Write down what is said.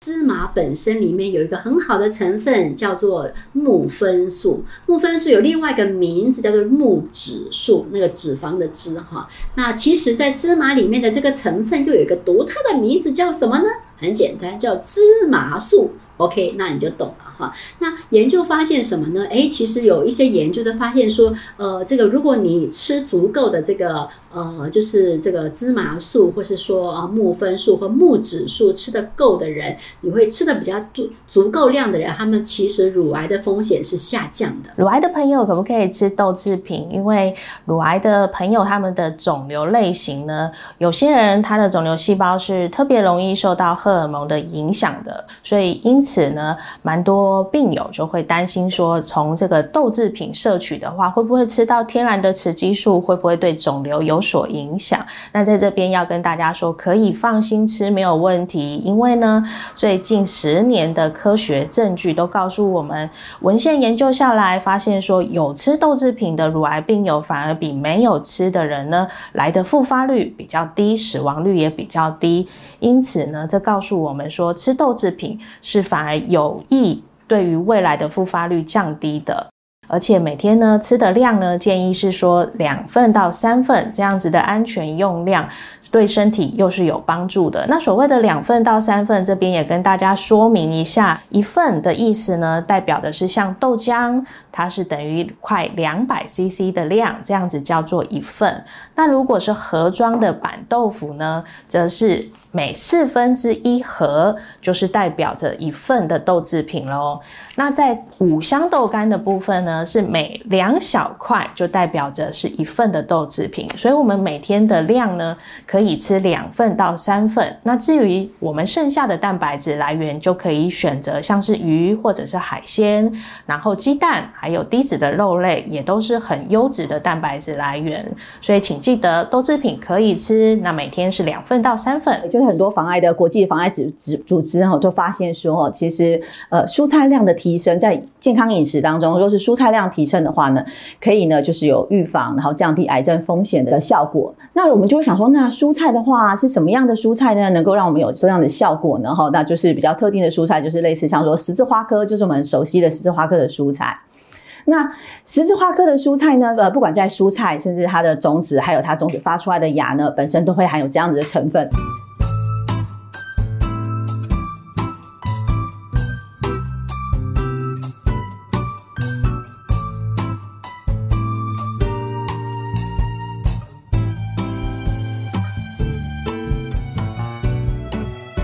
芝麻本身里面有一个很好的成分，叫做木酚素。木酚素有另外一个名字，叫做木脂素，那个脂肪的脂哈。那其实，在芝麻里面的这个成分又有一个独特的名字，叫什么呢？很简单，叫芝麻素。OK，那你就懂了哈。那研究发现什么呢？诶，其实有一些研究的发现说，呃，这个如果你吃足够的这个呃，就是这个芝麻素，或是说啊木酚素和木脂素吃的够的人，你会吃的比较足足够量的人，他们其实乳癌的风险是下降的。乳癌的朋友可不可以吃豆制品？因为乳癌的朋友他们的肿瘤类型呢，有些人他的肿瘤细胞是特别容易受到荷尔蒙的影响的，所以因此呢，蛮多病友就会担心说，从这个豆制品摄取的话，会不会吃到天然的雌激素，会不会对肿瘤有所影响？那在这边要跟大家说，可以放心吃，没有问题。因为呢，最近十年的科学证据都告诉我们，文献研究下来发现说，有吃豆制品的乳癌病友，反而比没有吃的人呢，来的复发率比较低，死亡率也比较低。因此呢，这告诉我们说，吃豆制品是反而有益对于未来的复发率降低的，而且每天呢吃的量呢，建议是说两份到三份这样子的安全用量，对身体又是有帮助的。那所谓的两份到三份，这边也跟大家说明一下，一份的意思呢，代表的是像豆浆，它是等于快两百 CC 的量，这样子叫做一份。那如果是盒装的板豆腐呢，则是每四分之一盒就是代表着一份的豆制品喽。那在五香豆干的部分呢，是每两小块就代表着是一份的豆制品。所以，我们每天的量呢，可以吃两份到三份。那至于我们剩下的蛋白质来源，就可以选择像是鱼或者是海鲜，然后鸡蛋，还有低脂的肉类，也都是很优质的蛋白质来源。所以，请记得豆制品可以吃，那每天是两份到三份。就是很多防癌的国际防癌组织组织哈，就发现说，其实呃蔬菜量的提升，在健康饮食当中，如果是蔬菜菜量提升的话呢，可以呢就是有预防，然后降低癌症风险的效果。那我们就会想说，那蔬菜的话是什么样的蔬菜呢，能够让我们有这样的效果呢？哈，那就是比较特定的蔬菜，就是类似像说十字花科，就是我们熟悉的十字花科的蔬菜。那十字花科的蔬菜呢？呃，不管在蔬菜，甚至它的种子，还有它种子发出来的芽呢，本身都会含有这样子的成分。